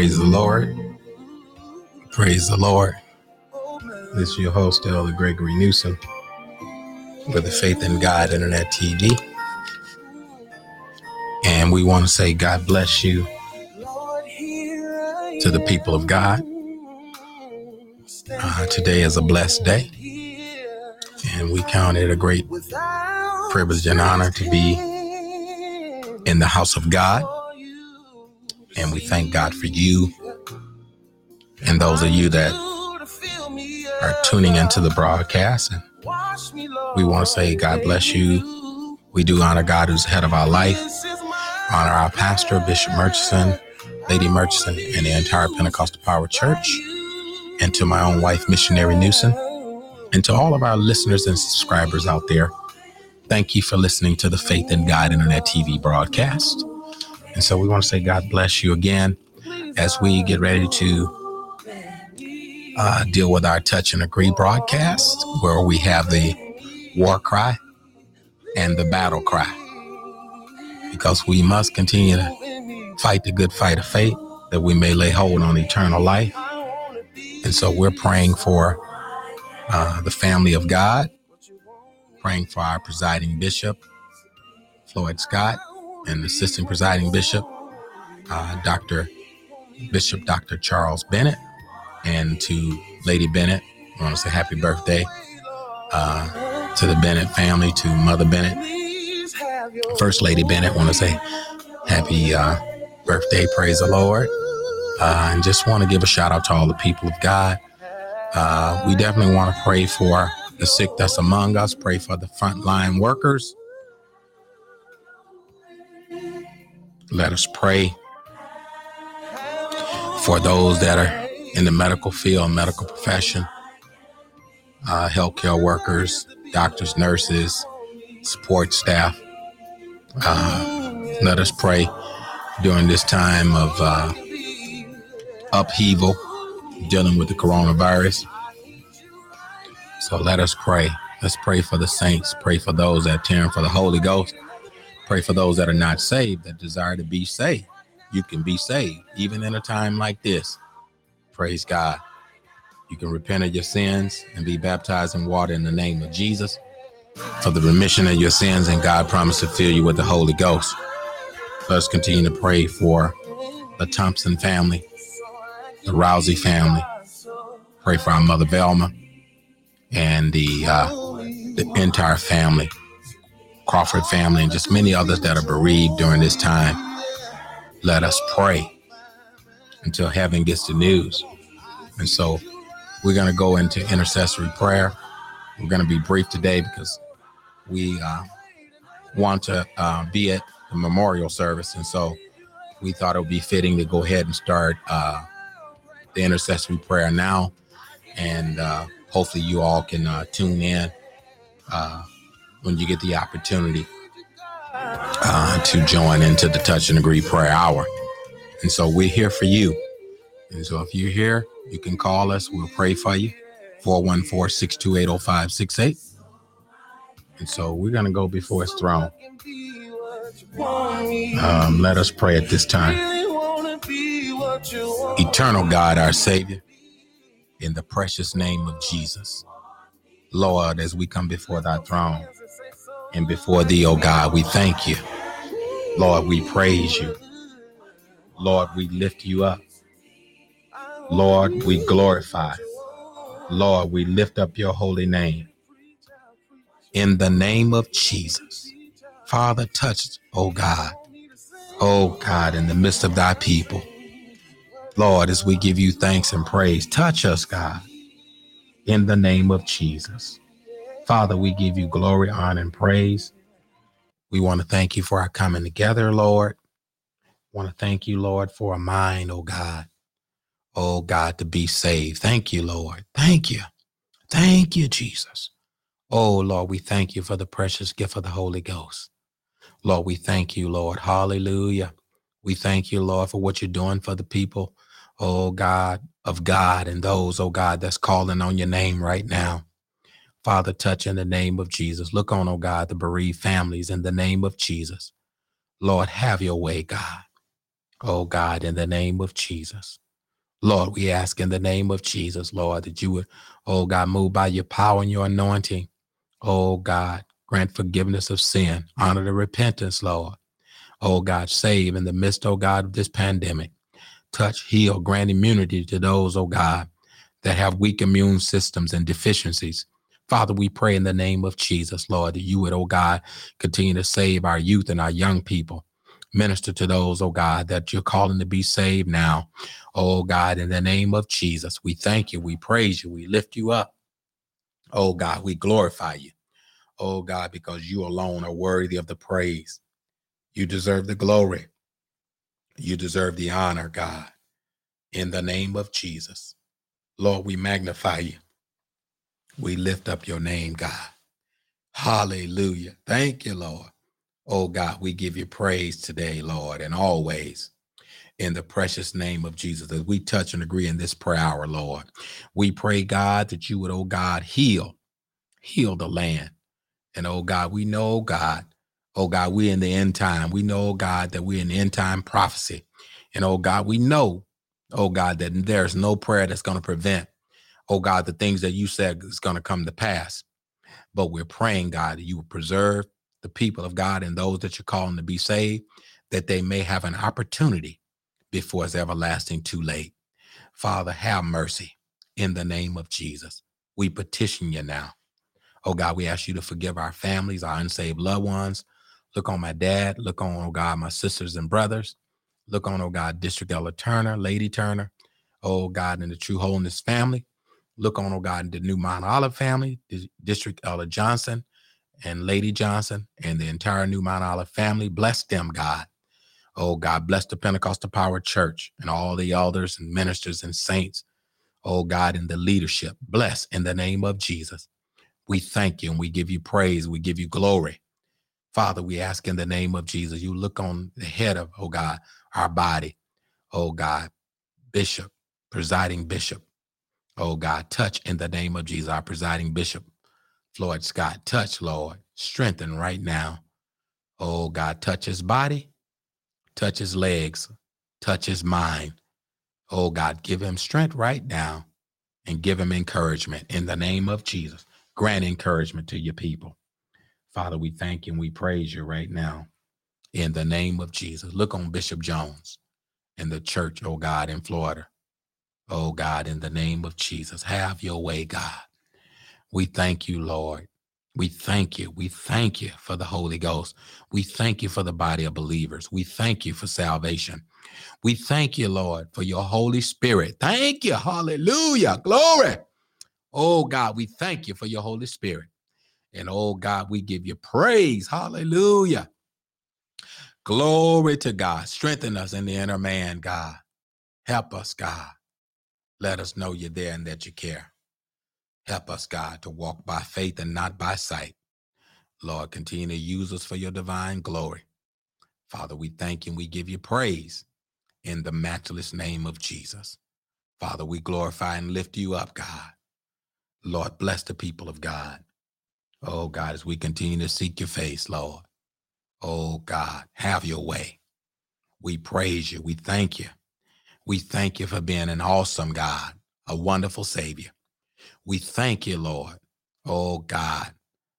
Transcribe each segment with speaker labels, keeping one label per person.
Speaker 1: Praise the Lord. Praise the Lord. This is your host, Elder Gregory Newsom, with the Faith in God Internet TV. And we want to say, God bless you to the people of God. Uh, today is a blessed day, and we count it a great privilege and honor to be in the house of God. And we thank God for you and those of you that are tuning into the broadcast. And we want to say, God bless you. We do honor God who's head of our life, honor our pastor, Bishop Murchison, Lady Murchison, and the entire Pentecostal Power Church, and to my own wife, Missionary Newsom, and to all of our listeners and subscribers out there. Thank you for listening to the Faith in God Internet TV broadcast. And so we want to say God bless you again as we get ready to uh, deal with our Touch and Agree broadcast, where we have the war cry and the battle cry. Because we must continue to fight the good fight of faith that we may lay hold on eternal life. And so we're praying for uh, the family of God, praying for our presiding bishop, Floyd Scott, and assistant presiding bishop, uh, Dr. Bishop Dr. Charles Bennett, and to Lady Bennett, I want to say happy birthday uh, to the Bennett family, to Mother Bennett, First Lady Bennett, want to say happy uh, birthday, praise the Lord, uh, and just want to give a shout out to all the people of God. Uh, we definitely want to pray for the sick that's among us, pray for the frontline workers. Let us pray for those that are in the medical field, medical profession, uh, healthcare workers, doctors, nurses, support staff. Uh, let us pray during this time of uh, upheaval dealing with the coronavirus. So let us pray. Let's pray for the saints. Pray for those that are tearing for the Holy Ghost. Pray for those that are not saved that desire to be saved. You can be saved even in a time like this. Praise God. You can repent of your sins and be baptized in water in the name of Jesus for the remission of your sins, and God promised to fill you with the Holy Ghost. Let's continue to pray for the Thompson family, the Rousey family. Pray for our mother Velma and the uh, the entire family. Crawford family, and just many others that are bereaved during this time. Let us pray until heaven gets the news. And so we're going to go into intercessory prayer. We're going to be brief today because we uh, want to uh, be at the memorial service. And so we thought it would be fitting to go ahead and start uh, the intercessory prayer now. And uh, hopefully you all can uh, tune in uh, when you get the opportunity uh, to join into the Touch and Agree Prayer Hour. And so we're here for you. And so if you're here, you can call us. We'll pray for you. 414 628 0568. And so we're going to go before his throne. Um, let us pray at this time. Eternal God, our Savior, in the precious name of Jesus. Lord, as we come before thy throne, and before thee, O God, we thank you. Lord, we praise you. Lord, we lift you up. Lord, we glorify. Lord, we lift up your holy name. In the name of Jesus. Father, touch, O God. O God, in the midst of thy people. Lord, as we give you thanks and praise, touch us, God, in the name of Jesus. Father, we give you glory, honor, and praise. We want to thank you for our coming together, Lord. want to thank you, Lord, for a mind, oh God. Oh God, to be saved. Thank you, Lord. Thank you. Thank you, Jesus. Oh Lord, we thank you for the precious gift of the Holy Ghost. Lord, we thank you, Lord. Hallelujah. We thank you, Lord, for what you're doing for the people, oh God, of God and those, oh God, that's calling on your name right now. Father, touch in the name of Jesus. Look on, oh God, the bereaved families in the name of Jesus. Lord, have your way, God. Oh God, in the name of Jesus. Lord, we ask in the name of Jesus, Lord, that you would, oh God, move by your power and your anointing. Oh God, grant forgiveness of sin, honor the repentance, Lord. Oh God, save in the midst, oh God, of this pandemic. Touch, heal, grant immunity to those, oh God, that have weak immune systems and deficiencies. Father, we pray in the name of Jesus, Lord, that you would, oh God, continue to save our youth and our young people. Minister to those, oh God, that you're calling to be saved now. Oh God, in the name of Jesus, we thank you, we praise you, we lift you up. Oh God, we glorify you. Oh God, because you alone are worthy of the praise. You deserve the glory. You deserve the honor, God. In the name of Jesus. Lord, we magnify you. We lift up your name, God. Hallelujah. Thank you, Lord. Oh God, we give you praise today, Lord, and always in the precious name of Jesus. As we touch and agree in this prayer hour, Lord, we pray, God, that you would, oh God, heal, heal the land. And oh God, we know, oh, God, oh God, we're in the end time. We know, oh, God, that we're in the end time prophecy. And oh God, we know, oh God, that there's no prayer that's going to prevent, oh God, the things that you said is going to come to pass. But we're praying, God, that you will preserve the people of God and those that you're calling to be saved, that they may have an opportunity before it's everlasting too late. Father, have mercy in the name of Jesus. We petition you now. Oh God, we ask you to forgive our families, our unsaved loved ones. Look on my dad. Look on, oh God, my sisters and brothers. Look on, oh God, District Elder Turner, Lady Turner. Oh God, in the True Holiness family. Look on, oh God, the New Mount Olive family, District Elder Johnson and Lady Johnson and the entire New Mount Olive family. Bless them, God. Oh God, bless the Pentecostal Power Church and all the elders and ministers and saints. Oh God, in the leadership. Bless in the name of Jesus. We thank you and we give you praise. We give you glory. Father, we ask in the name of Jesus, you look on the head of, oh God, our body. Oh God, Bishop, presiding Bishop. Oh God, touch in the name of Jesus, our presiding Bishop. Floyd Scott, touch, Lord. Strengthen right now. Oh, God, touch his body, touch his legs, touch his mind. Oh, God, give him strength right now and give him encouragement in the name of Jesus. Grant encouragement to your people. Father, we thank you and we praise you right now in the name of Jesus. Look on Bishop Jones and the church, oh God, in Florida. Oh God, in the name of Jesus, have your way, God. We thank you, Lord. We thank you. We thank you for the Holy Ghost. We thank you for the body of believers. We thank you for salvation. We thank you, Lord, for your Holy Spirit. Thank you. Hallelujah. Glory. Oh, God, we thank you for your Holy Spirit. And oh, God, we give you praise. Hallelujah. Glory to God. Strengthen us in the inner man, God. Help us, God. Let us know you're there and that you care. Help us, God, to walk by faith and not by sight. Lord, continue to use us for your divine glory. Father, we thank you and we give you praise in the matchless name of Jesus. Father, we glorify and lift you up, God. Lord, bless the people of God. Oh, God, as we continue to seek your face, Lord. Oh, God, have your way. We praise you. We thank you. We thank you for being an awesome God, a wonderful Savior. We thank you, Lord, oh God,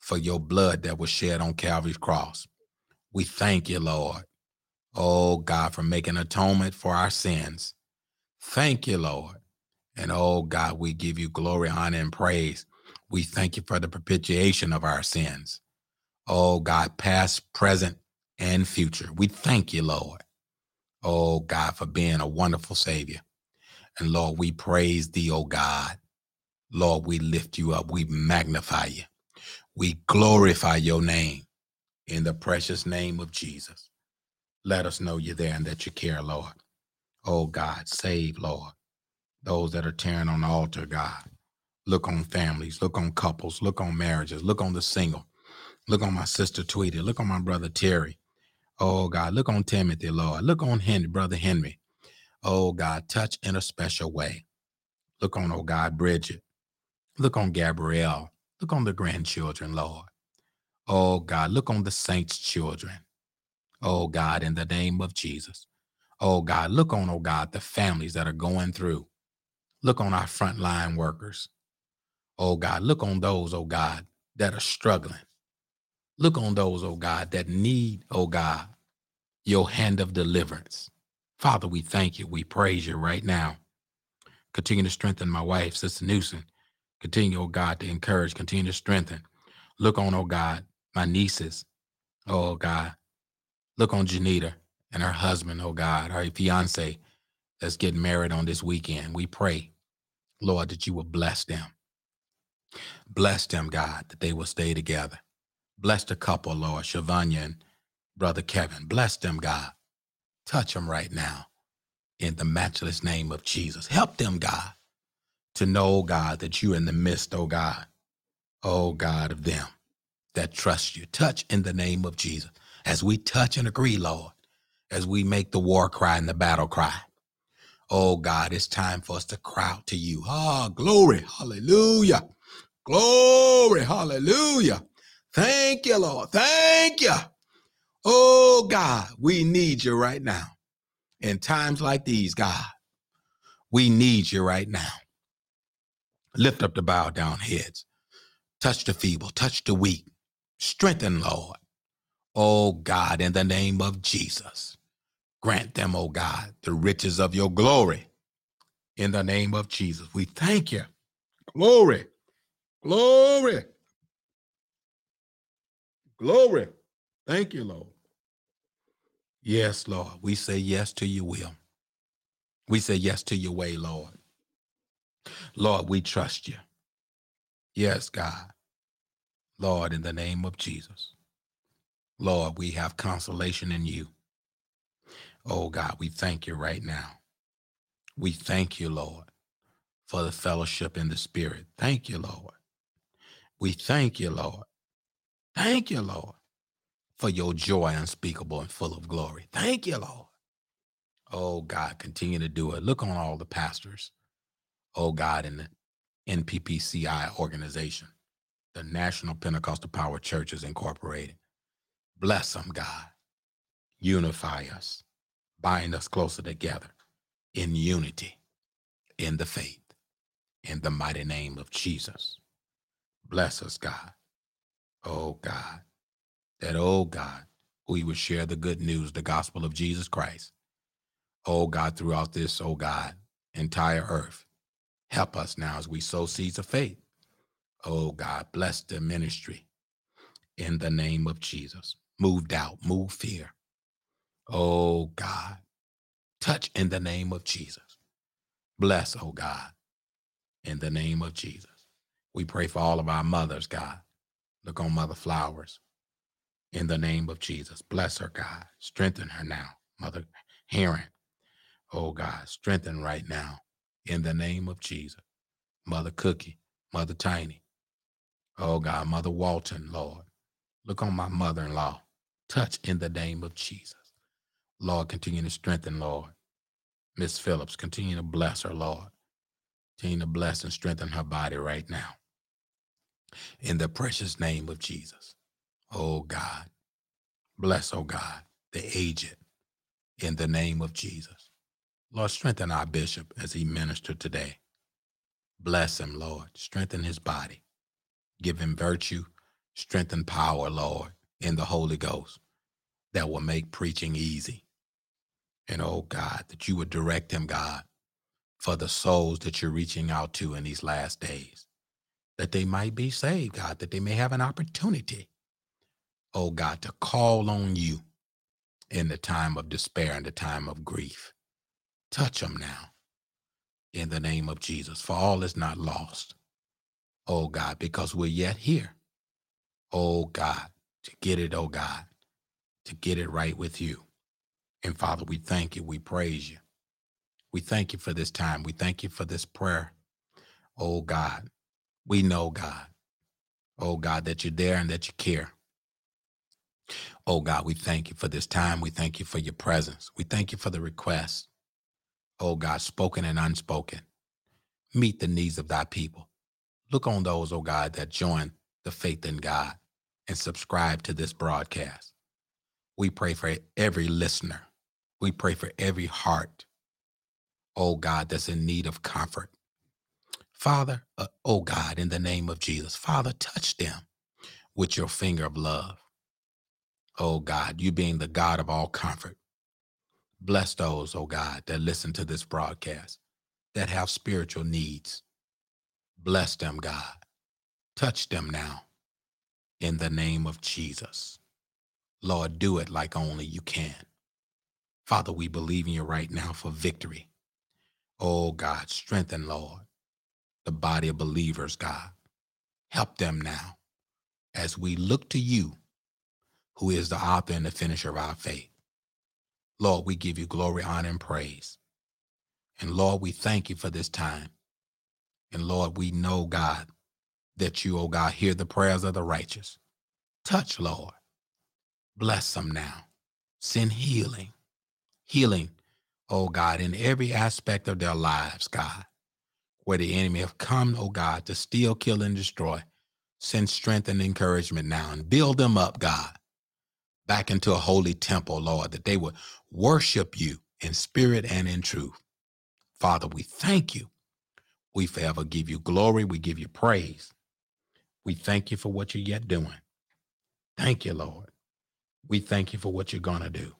Speaker 1: for your blood that was shed on Calvary's cross. We thank you, Lord, oh God, for making atonement for our sins. Thank you, Lord. And oh God, we give you glory, honor, and praise. We thank you for the propitiation of our sins. Oh God, past, present, and future. We thank you, Lord. Oh God, for being a wonderful Savior. And Lord, we praise thee, oh God. Lord, we lift you up. We magnify you. We glorify your name in the precious name of Jesus. Let us know you're there and that you care, Lord. Oh God, save, Lord, those that are tearing on the altar, God. Look on families, look on couples, look on marriages, look on the single. Look on my sister Tweety. Look on my brother Terry. Oh God, look on Timothy, Lord. Look on Henry, brother Henry. Oh God, touch in a special way. Look on, oh God, Bridget. Look on Gabrielle. Look on the grandchildren, Lord. Oh God, look on the saints' children. Oh God, in the name of Jesus. Oh God, look on, oh God, the families that are going through. Look on our frontline workers. Oh God, look on those, oh God, that are struggling. Look on those, oh God, that need, oh God, your hand of deliverance. Father, we thank you. We praise you right now. Continue to strengthen my wife, Sister Newsom. Continue, oh God, to encourage, continue to strengthen. Look on, oh God, my nieces. Oh God. Look on Janita and her husband, oh God, her fiance that's getting married on this weekend. We pray, Lord, that you will bless them. Bless them, God, that they will stay together. Bless the couple, Lord, Shavanya and Brother Kevin. Bless them, God. Touch them right now in the matchless name of Jesus. Help them, God, to know, God, that you're in the midst, oh God, oh God, of them that trust you. Touch in the name of Jesus. As we touch and agree, Lord, as we make the war cry and the battle cry. Oh God, it's time for us to cry out to you. Ah, oh, glory, hallelujah. Glory, hallelujah. Thank you, Lord. Thank you. Oh God, we need you right now. In times like these, God, we need you right now. Lift up the bowed down heads. Touch the feeble, touch the weak. Strengthen, Lord. Oh God, in the name of Jesus. Grant them, oh God, the riches of your glory. In the name of Jesus. We thank you. Glory. Glory. Glory. Thank you, Lord. Yes, Lord. We say yes to your will. We say yes to your way, Lord. Lord, we trust you. Yes, God. Lord, in the name of Jesus. Lord, we have consolation in you. Oh, God, we thank you right now. We thank you, Lord, for the fellowship in the Spirit. Thank you, Lord. We thank you, Lord. Thank you, Lord for your joy unspeakable and full of glory. Thank you, Lord. Oh, God, continue to do it. Look on all the pastors. Oh, God, in the NPPCI organization, the National Pentecostal Power Churches Incorporated. Bless them, God. Unify us. Bind us closer together in unity, in the faith, in the mighty name of Jesus. Bless us, God. Oh, God that, oh God, we would share the good news, the gospel of Jesus Christ. Oh God, throughout this, oh God, entire earth. Help us now as we sow seeds of faith. Oh God, bless the ministry in the name of Jesus. Move doubt, move fear. Oh God, touch in the name of Jesus. Bless, oh God, in the name of Jesus. We pray for all of our mothers, God. Look on Mother Flowers in the name of Jesus. Bless her, God. Strengthen her now, Mother Heron. Oh, God, strengthen right now in the name of Jesus. Mother Cookie, Mother Tiny. Oh, God, Mother Walton, Lord. Look on my mother in law. Touch in the name of Jesus. Lord, continue to strengthen, Lord. Miss Phillips, continue to bless her, Lord. Continue to bless and strengthen her body right now. In the precious name of Jesus. Oh God. Bless, oh God, the aged in the name of Jesus. Lord, strengthen our bishop as he ministered today. Bless him, Lord. Strengthen his body. Give him virtue, strengthen power, Lord, in the Holy Ghost that will make preaching easy. And oh God, that you would direct him, God, for the souls that you're reaching out to in these last days, that they might be saved, God, that they may have an opportunity oh God, to call on you in the time of despair and the time of grief. Touch them now in the name of Jesus, for all is not lost. Oh God, because we're yet here. Oh God, to get it, oh God, to get it right with you. And Father, we thank you. We praise you. We thank you for this time. We thank you for this prayer. Oh God, we know, God, oh God, that you're there and that you care. Oh God, we thank you for this time. We thank you for your presence. We thank you for the requests. Oh God, spoken and unspoken. Meet the needs of thy people. Look on those, oh God, that join the faith in God and subscribe to this broadcast. We pray for every listener. We pray for every heart, oh God, that's in need of comfort. Father, uh, oh God, in the name of Jesus, Father, touch them with your finger of love. Oh God, you being the God of all comfort. Bless those, oh God, that listen to this broadcast, that have spiritual needs. Bless them, God. Touch them now in the name of Jesus. Lord, do it like only you can. Father, we believe in you right now for victory. Oh God, strengthen, Lord, the body of believers, God. Help them now as we look to you, who is the author and the finisher of our faith. Lord, we give you glory, honor, and praise. And Lord, we thank you for this time. And Lord, we know, God, that you, oh God, hear the prayers of the righteous. Touch, Lord. Bless them now. Send healing. Healing, oh God, in every aspect of their lives, God, where the enemy have come, oh God, to steal, kill, and destroy. Send strength and encouragement now and build them up, God, back into a holy temple, Lord, that they would worship you in spirit and in truth. Father, we thank you. We forever give you glory. We give you praise. We thank you for what you're yet doing. Thank you, Lord. We thank you for what you're going to do.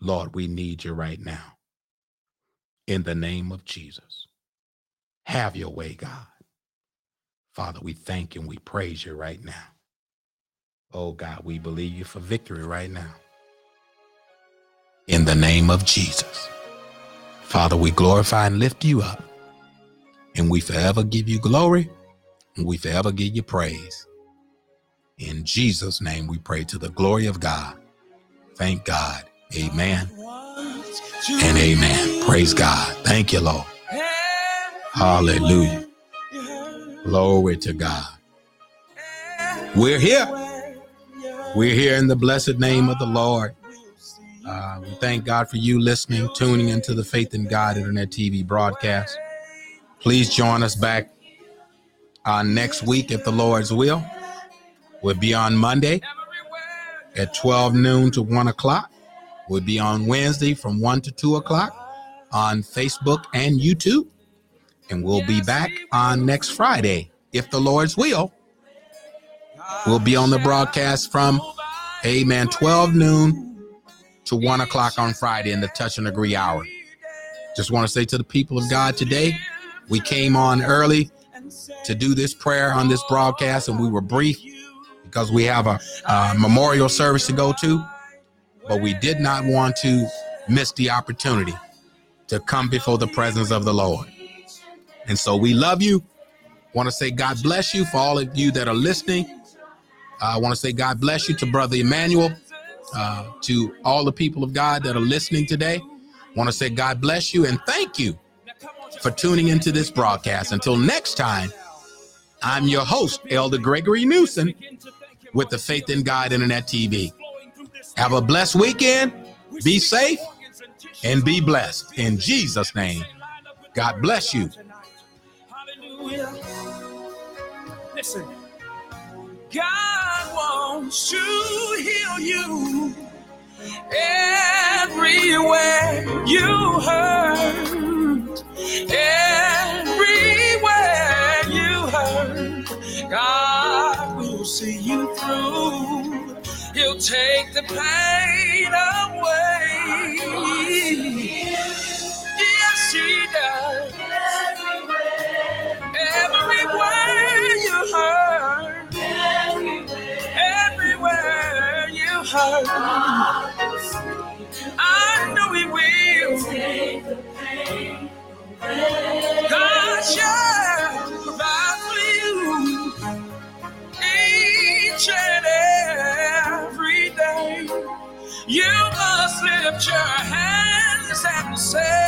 Speaker 1: Lord, we need you right now. In the name of Jesus. Have your way, God. Father, we thank you and we praise you right now. Oh, God, we believe you for victory right now. In the name of Jesus. Father, we glorify and lift you up. And we forever give you glory and we forever give you praise. In Jesus' name we pray to the glory of God. Thank God. Amen and amen. Praise God. Thank you, Lord. Hallelujah. Glory to God. We're here. We're here in the blessed name of the Lord. Uh, we thank God for you listening, tuning into the Faith in God Internet TV broadcast. Please join us back uh, next week if the Lord's will. We'll be on Monday at 12 noon to 1 o'clock. We'll be on Wednesday from 1 to 2 o'clock on Facebook and YouTube. And we'll be back on next Friday, if the Lord's will. We'll be on the broadcast from, amen, 12 noon to 1 o'clock on Friday in the Touch and Agree hour. Just want to say to the people of God today, we came on early to do this prayer on this broadcast, and we were brief because we have a, a memorial service to go to. But we did not want to miss the opportunity to come before the presence of the Lord. And so we love you. Want to say God bless you for all of you that are listening. I want to say God bless you to Brother Emmanuel, uh, to all the people of God that are listening today. Want to say God bless you and thank you for tuning into this broadcast. Until next time, I'm your host, Elder Gregory Newsom, with the Faith in God Internet TV. Have a blessed weekend. Be safe and be blessed. In Jesus' name, God bless you. Listen, God wants to heal you everywhere you hurt. Everywhere you hurt, God will see you through. He'll take the pain I know He will. God shall provide for you each and every day. You must lift your hands and say,